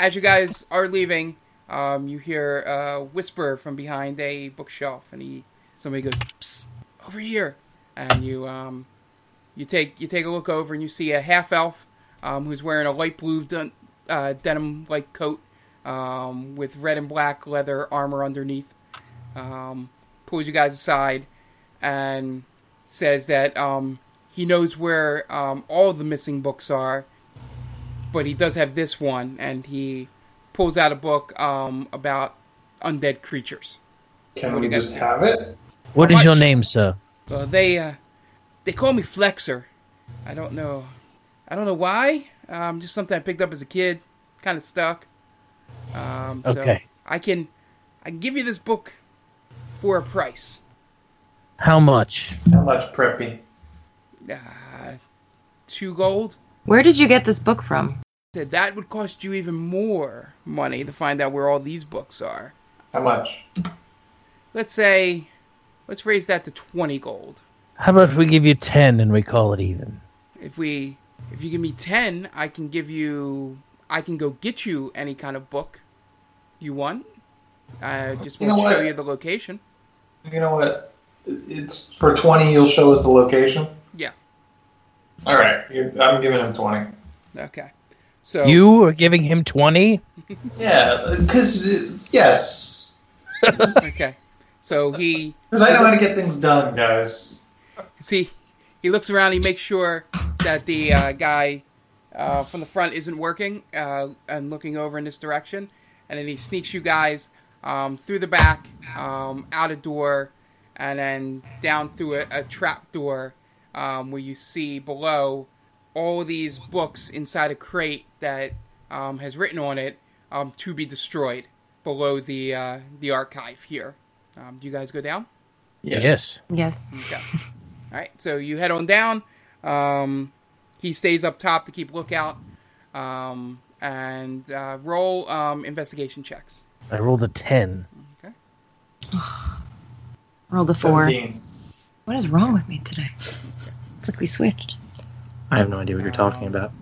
as you guys are leaving, um, you hear a whisper from behind a bookshelf, and he somebody goes, Psst, "Over here," and you um, you take you take a look over, and you see a half elf um, who's wearing a light blue dun- uh, denim like coat um, with red and black leather armor underneath. Um, pulls you guys aside and says that um, he knows where um, all the missing books are, but he does have this one, and he pulls out a book um, about undead creatures. Can What we just think? have it? What How is your name, sir? Uh, they uh, they call me Flexer. I don't know. I don't know why. Um, just something I picked up as a kid. Kind of stuck. Um, so Okay. I can I can give you this book for a price. How much? How much preppy? Uh, two gold. Where did you get this book from? Said that would cost you even more money to find out where all these books are. How much? Let's say, let's raise that to twenty gold. How about if we give you ten and we call it even? If we, if you give me ten, I can give you, I can go get you any kind of book you want. I just You want know to show you the location. You know what? It's for twenty. You'll show us the location. Yeah. All right. I'm giving him twenty. Okay. So You are giving him twenty? Yeah, because yes, okay. So he because I know how to get things done, guys. see he looks around. He makes sure that the uh, guy uh, from the front isn't working uh, and looking over in this direction, and then he sneaks you guys um, through the back, um, out a door, and then down through a, a trap door um, where you see below all these books inside a crate that um, has written on it um, to be destroyed below the uh, the archive here. Um, do you guys go down? Yes. Yes. Okay. All right. So you head on down. Um, he stays up top to keep lookout. Um, and uh, roll um, investigation checks. I rolled a ten. Okay. Rolled a four. Seventeen. What is wrong with me today? It's like we switched. I have no idea what you're talking about.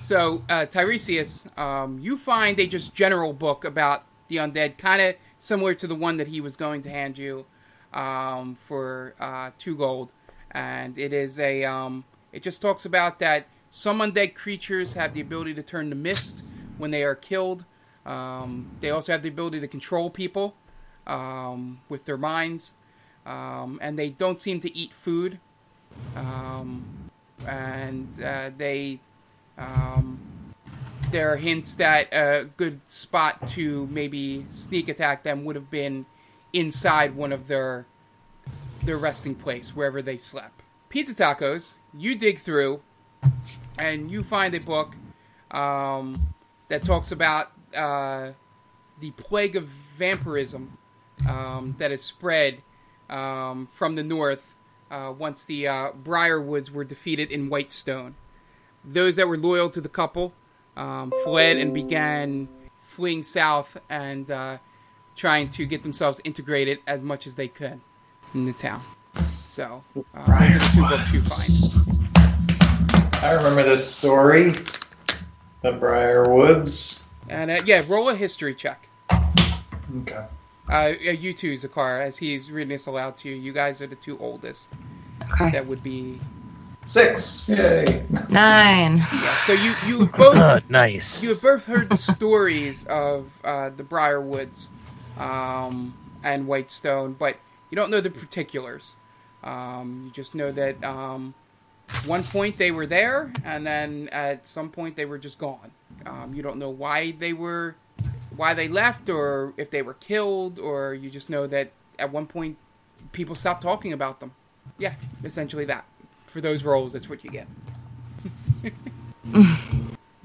So uh, Tiresias, um, you find a just general book about the undead, kind of similar to the one that he was going to hand you um, for uh, two gold, and it is a. Um, it just talks about that some undead creatures have the ability to turn to mist when they are killed. Um, they also have the ability to control people um, with their minds, um, and they don't seem to eat food. Um, and uh, they um, there are hints that a good spot to maybe sneak attack them would have been inside one of their their resting place, wherever they slept. Pizza tacos, you dig through, and you find a book um, that talks about uh, the plague of vampirism um, that has spread um, from the north uh, once the uh, Briarwoods were defeated in Whitestone. Those that were loyal to the couple um, fled and began fleeing south and uh, trying to get themselves integrated as much as they could in the town. So, uh, those are the two books you find. I remember this story. The Briarwoods. And uh, yeah, roll a history check. Okay. Uh, you too, Zakar, as he's reading this aloud to you. You guys are the two oldest. Okay. That would be Six. Yay. Nine. yeah. So you you both Uh, nice. you have both heard the stories of uh, the Briarwoods um, and Whitestone, but you don't know the particulars. Um, you just know that um, one point they were there, and then at some point they were just gone. Um, you don't know why they were, why they left, or if they were killed, or you just know that at one point people stopped talking about them. Yeah, essentially that. For those roles, that's what you get.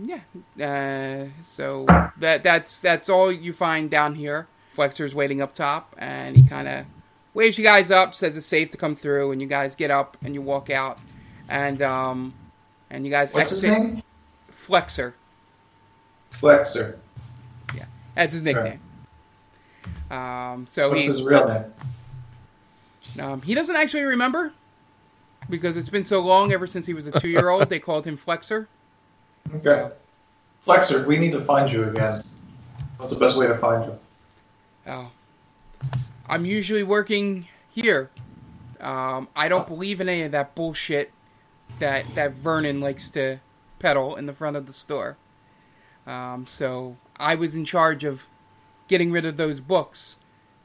Yeah. Uh, so that that's that's all you find down here. Flexer's waiting up top, and he kind of waves you guys up, says it's safe to come through, and you guys get up and you walk out, and um, and you guys What's his exit. name? Flexer, Flexer. That's his nickname. Um, so What's he his real name? um, he doesn't actually remember because it's been so long ever since he was a two year old. they called him Flexer. Okay. So, Flexer, we need to find you again. What's the best way to find you? Oh, I'm usually working here. Um, I don't believe in any of that bullshit that that Vernon likes to peddle in the front of the store. Um, so I was in charge of getting rid of those books.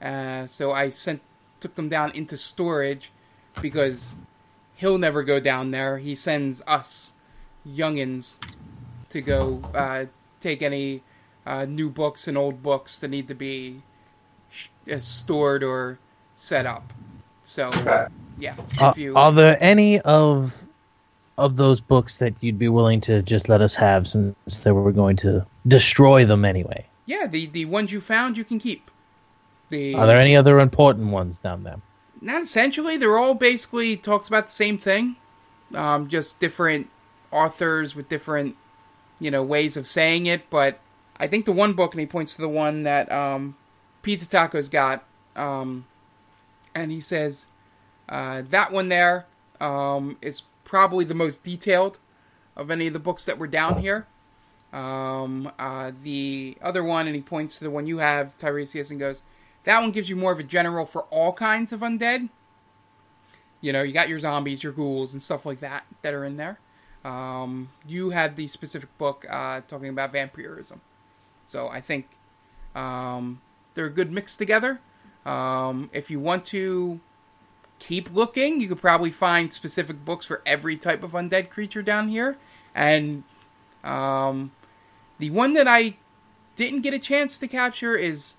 Uh, so I sent took them down into storage because he'll never go down there. He sends us youngins to go uh, take any uh, new books and old books that need to be sh- uh, stored or set up. So yeah, Are, you are there any of of those books that you'd be willing to just let us have since they were going to destroy them anyway? yeah the the ones you found you can keep. The Are there any other important ones down there? not essentially they're all basically talks about the same thing um, just different authors with different you know ways of saying it but i think the one book and he points to the one that um, pizza tacos got um, and he says uh, that one there um, is probably the most detailed of any of the books that were down here um, uh, the other one and he points to the one you have tiresias and goes that one gives you more of a general for all kinds of undead. You know, you got your zombies, your ghouls, and stuff like that that are in there. Um, you had the specific book uh, talking about vampirism. So I think um, they're a good mix together. Um, if you want to keep looking, you could probably find specific books for every type of undead creature down here. And um, the one that I didn't get a chance to capture is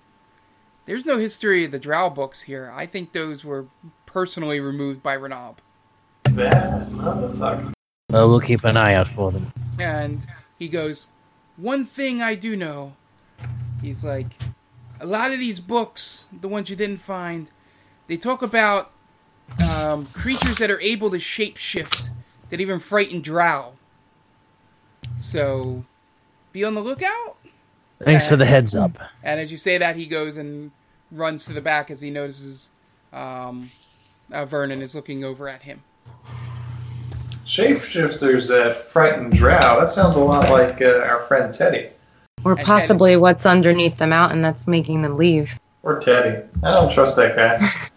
there's no history of the Drow books here. I think those were personally removed by Renab. That motherfucker. Well, we'll keep an eye out for them. And he goes, One thing I do know. He's like, A lot of these books, the ones you didn't find, they talk about um, creatures that are able to shapeshift, that even frighten Drow. So, be on the lookout. Thanks for the heads up. And as you say that, he goes and runs to the back as he notices um, uh, Vernon is looking over at him. Shapeshifters that frighten drow. That sounds a lot like uh, our friend Teddy. Or possibly what's underneath the mountain that's making them leave. Or Teddy. I don't trust that guy.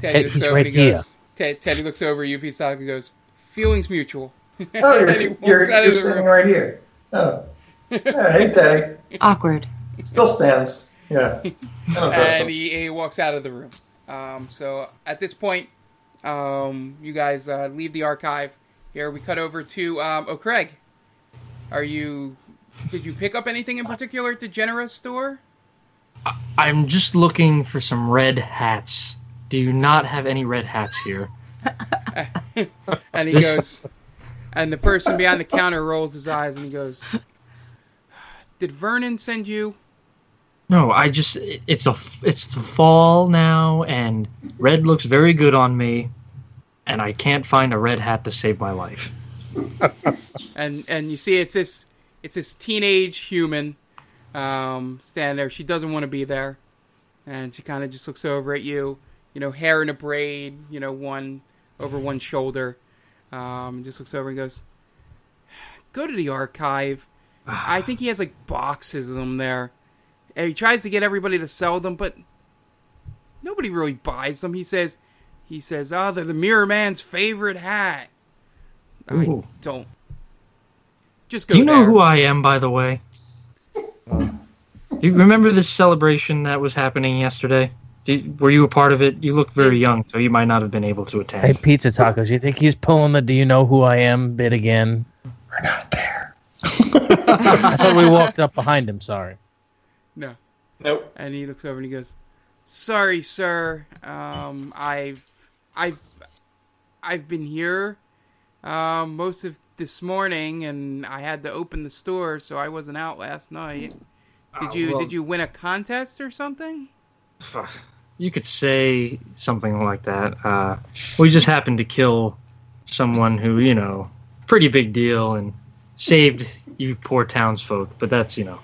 Teddy Hey, looks he's over right and he here. goes. Ted, Teddy looks over at you, Pisaka, and goes, "Feelings mutual." Oh, And he you're, you're, you're of the standing room. right here. Oh. Yeah, hey, Teddy. Awkward. Still stands. Yeah. I don't trust and he, he walks out of the room. Um, so at this point, um, you guys uh, leave the archive. Here we cut over to um, oh Craig. Are you? Did you pick up anything in particular at the Genera store? I'm just looking for some red hats. Do you not have any red hats here? And he goes, and the person behind the counter rolls his eyes and he goes, "Did Vernon send you?" No, I just it's a f- it's the fall now, and red looks very good on me, and I can't find a red hat to save my life. and and you see it's this it's this teenage human um, standing there. She doesn't want to be there, and she kind of just looks over at you. You know, hair in a braid. You know, one over one shoulder. Um, and just looks over and goes, "Go to the archive. I think he has like boxes of them there. And he tries to get everybody to sell them, but nobody really buys them. He says." He says, "Oh, they're the Mirror Man's favorite hat." I Ooh. don't. Just go Do you know there. who I am, by the way? Do you remember this celebration that was happening yesterday? Did, were you a part of it? You look very young, so you might not have been able to Hey, attend. Pizza Tacos, you think he's pulling the "Do you know who I am?" bit again? We're not there. I thought we walked up behind him. Sorry. No. Nope. And he looks over and he goes, "Sorry, sir. Um, I've, I've, I've been here, um, most of this morning, and I had to open the store, so I wasn't out last night. Did Oh, you, well- did you win a contest or something? You could say something like that. Uh, we just happened to kill someone who, you know, pretty big deal and saved you poor townsfolk. But that's, you know,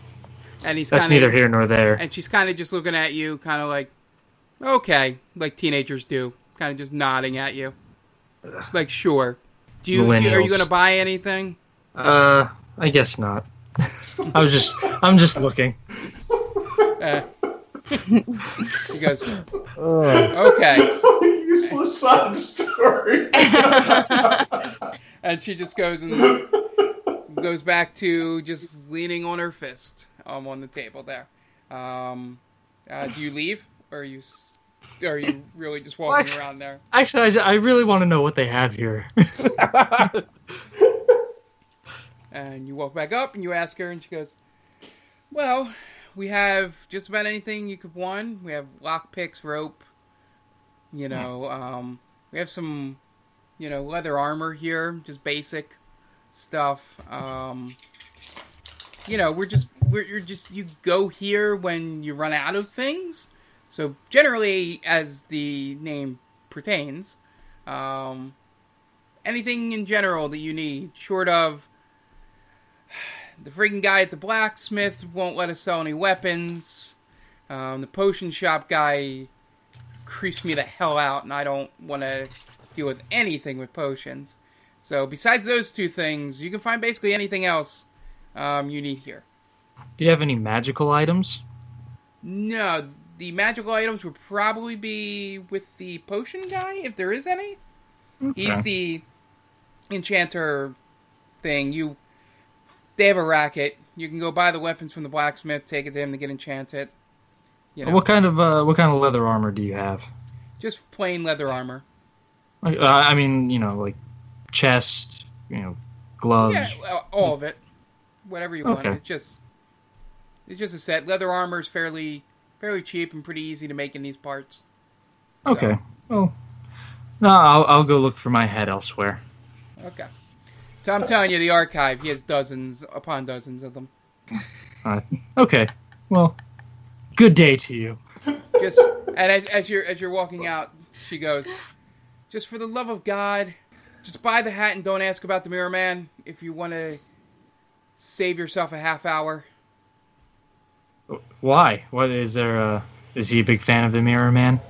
And he's that's kinda, neither here nor there. And she's kind of just looking at you, kind of like, okay, like teenagers do, kind of just nodding at you, like sure. Do you, do you are you gonna buy anything? Uh, I guess not. I was just, I'm just looking. Uh, he goes, Oh, okay. Useless side story. And she just goes and goes back to just leaning on her fist um, on the table there. Um, uh, do you leave? Or are you, s- are you really just walking What? around there? Actually, I, I really want to know what they have here. And you walk back up and you ask her, and she goes, Well, we have just about anything you could want. We have lock picks, rope, you know, um, we have some, you know, leather armor here, just basic stuff. Um, you know, we're just, we're you're just, you go here when you run out of things. So generally, as the name pertains, um, anything in general that you need, short of the freaking guy at the blacksmith won't let us sell any weapons. Um, the potion shop guy creeps me the hell out, and I don't want to deal with anything with potions. So, besides those two things, you can find basically anything else um, you need here. Do you have any magical items? No, the magical items would probably be with the potion guy, if there is any. He's the enchanter thing. You, they have a racket. You can go buy the weapons from the blacksmith, take it to him to get enchanted. You know, What kind of, uh, what kind of leather armor do you have? just plain leather armor. Like, uh, I mean, you know, like chest, you know, gloves. Yeah, all of it, whatever you want. Okay. It's just, it's just a set. Leather armor is fairly, fairly cheap and pretty easy to make in these parts. So, Okay. Well, no, I'll, I'll go look for my head elsewhere. Okay. So I'm telling you, the archive. He has dozens upon dozens of them. Uh, okay. Well, good day to you. Just and as, as you're as you're walking out, she goes, "Just for the love of God, just buy the hat and don't ask about the Mirror Man if you want to save yourself a half hour." Why? What is there? Uh, is he a big fan of the Mirror Man?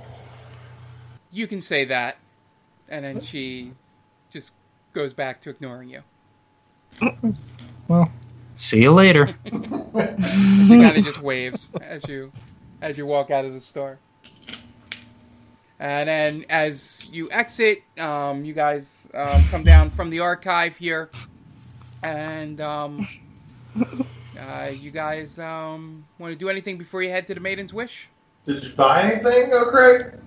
You can say that, and then she just goes back to ignoring you. Well, see you later. She kind of just waves as you as you walk out of the store. And then as you exit, um, you guys um, come down from the archive here, and um, uh, you guys um, want to do anything before you head to the Maiden's Wish? Did you buy anything, oh Craig?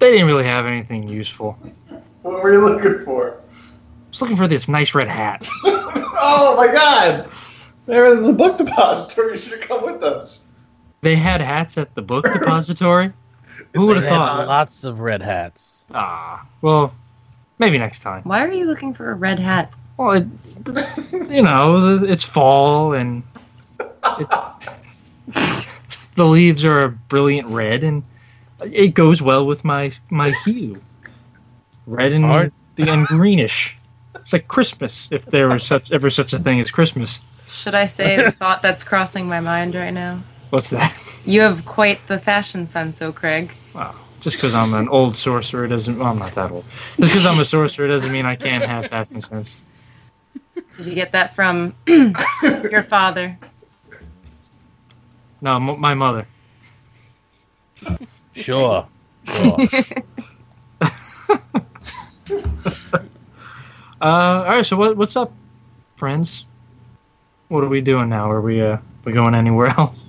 They didn't really have anything useful. What were you looking for? I was looking for this nice red hat. oh my god! They were in the book depository. You should have come with us. They had hats at the book depository. Who would have thought? lots of red hats. Ah, well, maybe next time. Why are you looking for a red hat? Well, it, you know, it's fall and it, the leaves are a brilliant red, and it goes well with my my hue, red and Art. the and greenish. It's like Christmas, if there was such ever such a thing as Christmas. Should I say the thought that's crossing my mind right now? What's that? You have quite the fashion sense, oh Craig. Wow. Just because I'm an old sorcerer doesn't. Well, I'm not that old. Just because I'm a sorcerer doesn't mean I can't have fashion sense. Did you get that from your father? No, m- my mother. Sure. sure. Uh, all right. So what what's up, friends? What are we doing now? Are we uh we going anywhere else?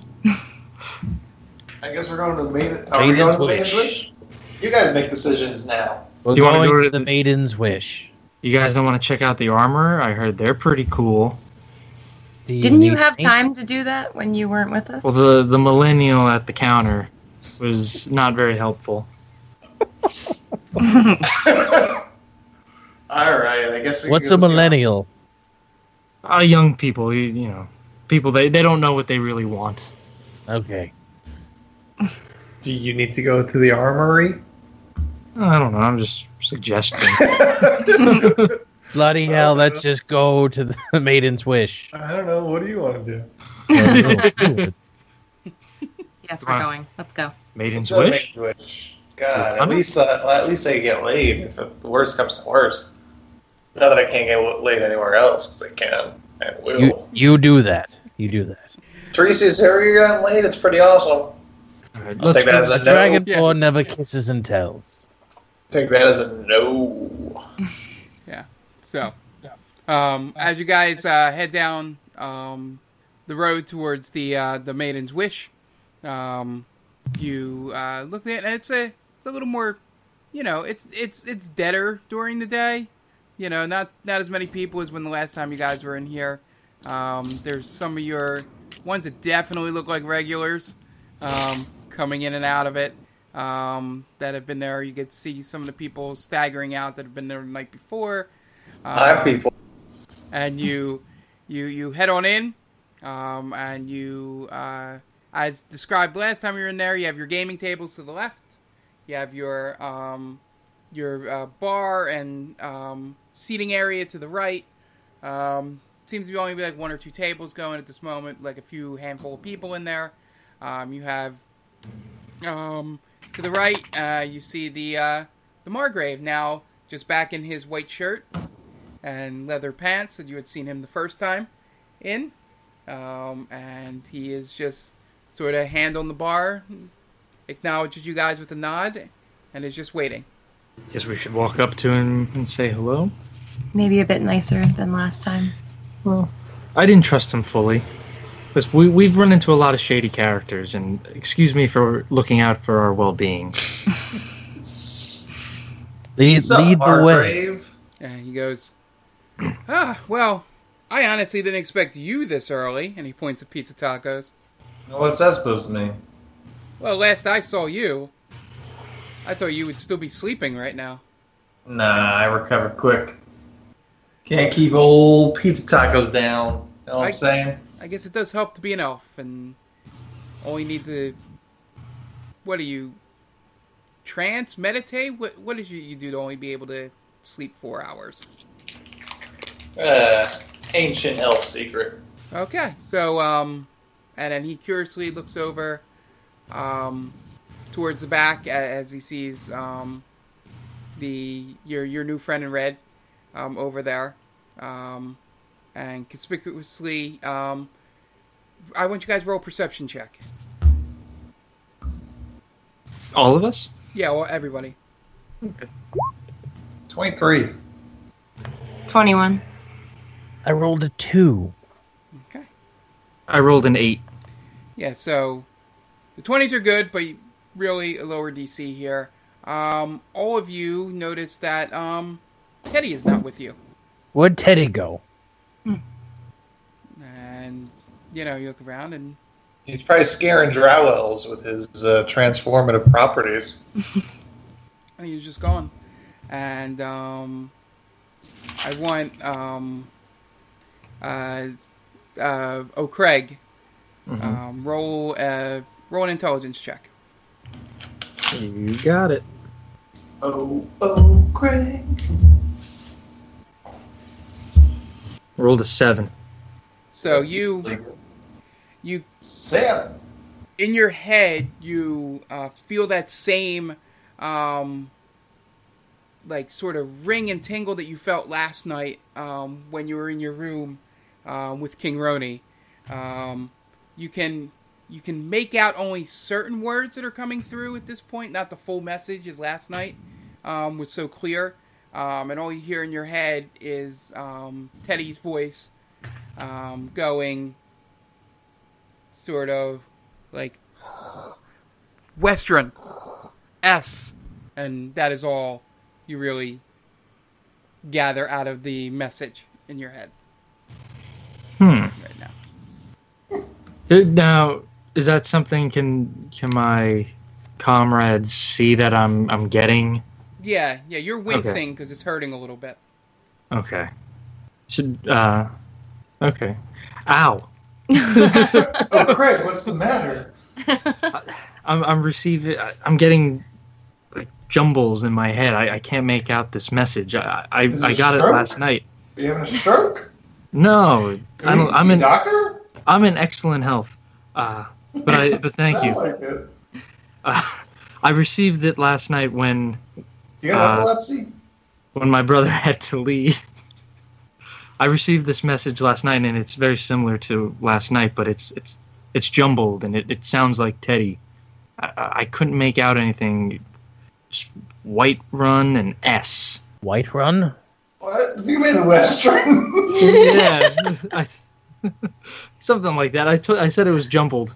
I guess we're going to the maiden. Are we Maiden's going to the Maiden's Wish. Wish? You guys make decisions now. We're Do you wanna go to to the the- Maiden's Wish. You guys don't want to check out the armor? I heard they're pretty cool. Do you Didn't you have paint? time to do that when you weren't with us? Well, the the millennial at the counter was not very helpful. All right, I guess we. What's a the- millennial? Uh, young people, you, you know, people they they don't know what they really want. Okay. Do you need to go to the armory? I don't know. I'm just suggesting. Bloody hell, let's just go to the Maiden's Wish. I don't know. What do you want to do? yes, we're Wow. going. Let's go. Maiden's wish. Maiden's Wish. God, at least uh, well, at least they get laid. If the worst comes to worst. Not that I can't get laid anywhere else, because I can and will. You you do that. you do that. Teresa, is there you got laid? That's pretty awesome. All right, I'll let's take that as go. a The no. Dragonborn Yeah. never kisses and tells. Take that as a no. Yeah. So, um, as you guys uh, head down um, the road towards the uh, the Maiden's Wish, um, you uh, look at it, and it's a it's a little more, you know, it's it's it's deader during the day. You know, not not as many people as when the last time you guys were in here. Um, there's some of your ones that definitely look like regulars um, coming in and out of it um, that have been there. You could see some of the people staggering out that have been there the night before. Hi, Um, people. and you you you head on in um, and you uh, as described last time you were in there you have your gaming tables to the left you have your um, your uh, bar and um, seating area to the right um, seems to be only be like one or two tables going at this moment like a few handful of people in there um, you have um, to the right uh, you see the uh, the margrave now just back in his white shirt and leather pants that you had seen him the first time in. Um, and he is just sort of hand on the bar, acknowledges you guys with a nod, and is just waiting. Guess we should walk up to him and say hello. Maybe a bit nicer than last time. Well, I didn't trust him fully. Because we, we've run into a lot of shady characters, and excuse me for looking out for our well being. Lead, lead the way. Hargrave? And he goes, Ah, well, I honestly didn't expect you this early. And he points at pizza tacos. What's that supposed to mean? Well, last I saw you, I thought you would still be sleeping right now. Nah, I recovered quick. Can't keep old pizza tacos down. You know what I- I'm saying? I guess it does help to be an elf, and only need to. What do you? Trance, meditate. What what is you you do to only be able to sleep four hours? Uh, ancient elf secret. Okay, so um, and then he curiously looks over, um, towards the back as he sees um, the your your new friend in red, um, over there, um, and conspicuously um, I want you guys to roll a perception check. All of us? Yeah, well, everybody. 23. 21. I rolled a two. Okay. I rolled an 8. Yeah, so the 20s are good, but really a lower DC here. Um, all of you notice that um, Teddy is not with you. Where'd Teddy go? And, you know, you look around and He's probably scaring drow elves with his uh, transformative properties. and he's just gone. And um, I want um, uh, uh, O'Craig um, roll uh, roll an intelligence check. You got it. Oh, oh, Craig. Rolled a 7. So you you Sam. in your head you uh, feel that same um, like sort of ring and tingle that you felt last night um, when you were in your room um, with King Roni. Um, you can you can make out only certain words that are coming through at this point, not the full message as last night um, was so clear. Um, and all you hear in your head is um, Teddy's voice um, going sort of like Western S, and that is all you really gather out of the message in your head Hmm. right now. Uh, Now, is that something can can my comrades see that I'm I'm getting? Yeah, yeah, you're wincing because it's hurting a little bit. Okay. Should uh okay. Ow. Oh, Craig, what's the matter? I'm I'm receiving I'm getting like jumbles in my head. I, I can't make out this message. I I, I got it last night. Are you having a stroke? No, Do I don't I'm see in doctor? I'm in excellent health. Uh, but I but thank you. Like it. Uh, I received it last night when Do you have Uh, epilepsy? when my brother had to leave. I received this message last night, and it's very similar to last night, but it's it's it's jumbled and it, it sounds like Teddy. I, I couldn't make out anything. Just White Run and S. White Run. What? You made a western? yeah, I, something like that. I t- I said it was jumbled.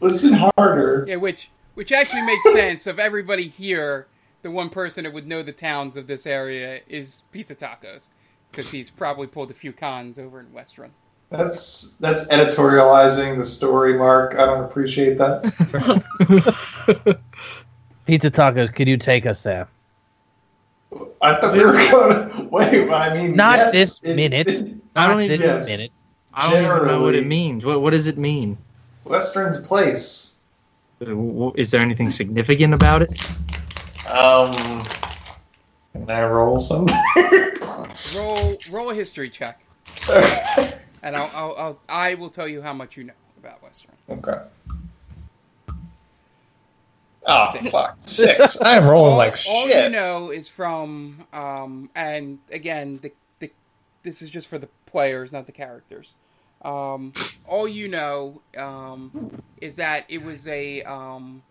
Listen harder. Yeah, which which actually makes sense. Of everybody here, the one person that would know the towns of this area is Pizza Tacos, because he's probably pulled a few cons over in West Run. That's that's editorializing the story, Mark. I don't appreciate that. Pizza Tacos, could you take us there? I thought we were going to wait. I mean, Not yes, this it- minute. it- I don't Not even this Yes. minute. I don't even know what it means. What what does it mean? Western's place. Uh, Is there anything significant about it? Um, can I roll something? Roll roll a history check, and I'll, I'll, I'll I will tell you how much you know about Western. Okay. Oh Six. fuck! Six. I'm rolling all, like all you know is from um and again the, the this is just for the players not the characters um all you know um is that it was a um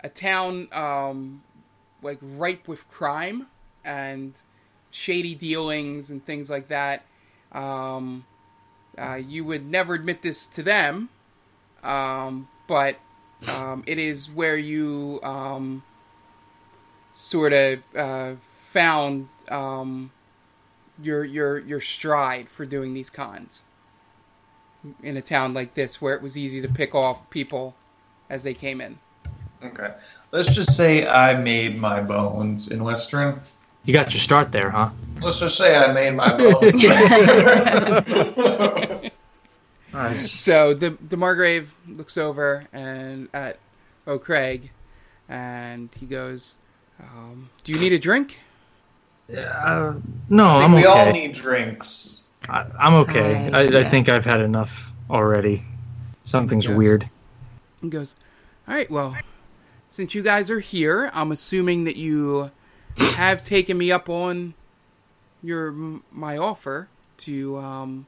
a town um like ripe with crime and shady dealings and things like that. Um uh, you would never admit this to them um but it is where you sort of uh, found your your your stride for doing these cons in a town like this, where it was easy to pick off people as they came in. Okay. Let's just say I made my bones in Western. You got your start there, huh? Let's just say I made my bones. Nice. So the the Margrave looks over and at O'Craig, and he goes, um, "Do you need a drink?" Uh, no, I think I'm we all need drinks. I, I'm okay. I, I yeah. think I've had enough already. Something's Yes. weird. He goes, "All right, well, since you guys are here, I'm assuming that you have taken me up on your my offer to um,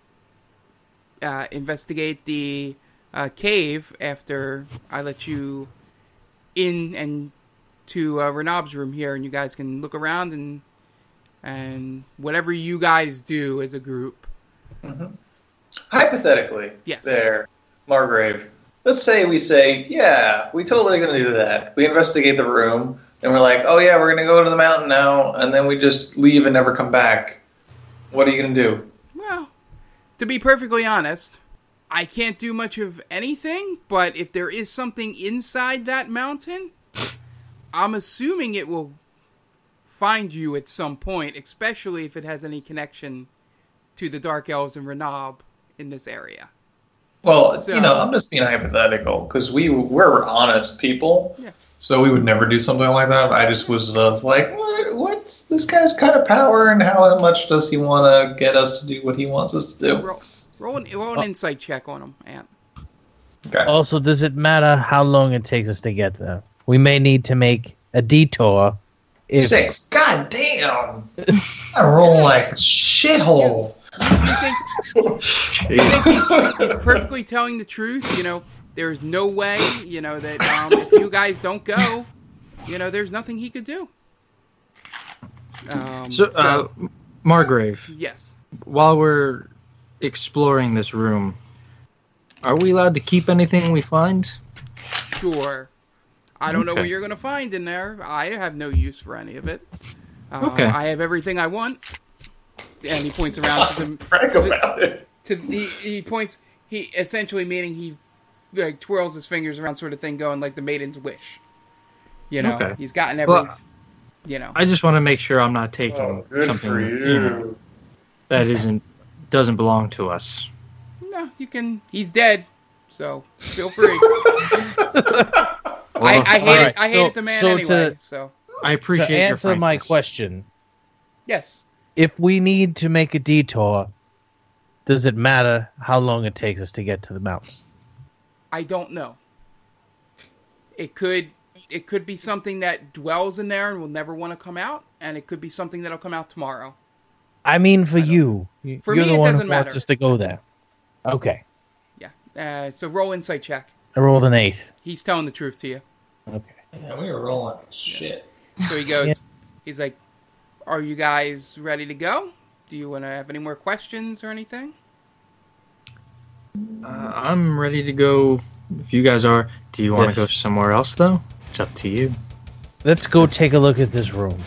uh, investigate the uh, cave after I let you in and to uh, Renab's room here, and you guys can look around and and whatever you guys do as a group. Mm-hmm. Hypothetically, Yes. there, Margrave. Let's say we say, yeah, we totally gonna do that. We investigate the room, and we're like, oh yeah, we're gonna go to the mountain now, and then we just leave and never come back. What are you gonna do? Well, to be perfectly honest, I can't do much of anything, but if there is something inside that mountain, I'm assuming it will find you at some point, especially if it has any connection to the Dark Elves and Renab in this area. Well, So- you know, I'm just being hypothetical because we we're honest people. Yeah. So we would never do something like that. I just was uh, like, what? What's this guy's kind of power, and how much does he want to get us to do what he wants us to do? Roll, roll an, roll an insight check on him, Ant. Okay. Also, does it matter how long it takes us to get there? We may need to make a detour. If, Six. God damn! I roll like a shithole. You think I think he's, he's perfectly telling the truth. You know, there's no way, you know, that um, if you guys don't go, you know, there's nothing he could do. Um, So, uh, Margrave, yes, while we're exploring this room, are we allowed to keep anything we find? sure. I don't know what you're going to find in there. I have no use for any of it. Um, Okay. I have everything I want. And he points around to the Frank to the- about it. to he, he points he essentially meaning he like twirls his fingers around sort of thing going like the maiden's wish you know Okay. he's gotten every Well, you know I just want to make sure I'm not taking Oh, good something for you know, that isn't doesn't belong to us. no you can he's dead so feel free Well, I, I hate alright, it I hate so- the man so anyway to- so I appreciate to your answer my question, yes if we need to make a detour, does it matter how long it takes us to get to the mountain? I don't know it could it could be something that dwells in there and will never want to come out and it could be something that'll come out tomorrow I mean, for I you. You- For You're me, the it one doesn't wants matter. us to go there. Okay. Yeah. Uh, so roll insight check. I rolled an eight. He's telling the truth to you. Okay. Yeah, we were rolling shit. So he goes, Yeah. he's like, "Are you guys ready to go? Do you want to have any more questions or anything?" Uh, I'm ready to go. If you guys are, do you want Yes. to go somewhere else though? It's up to you. Let's go take a look at this room.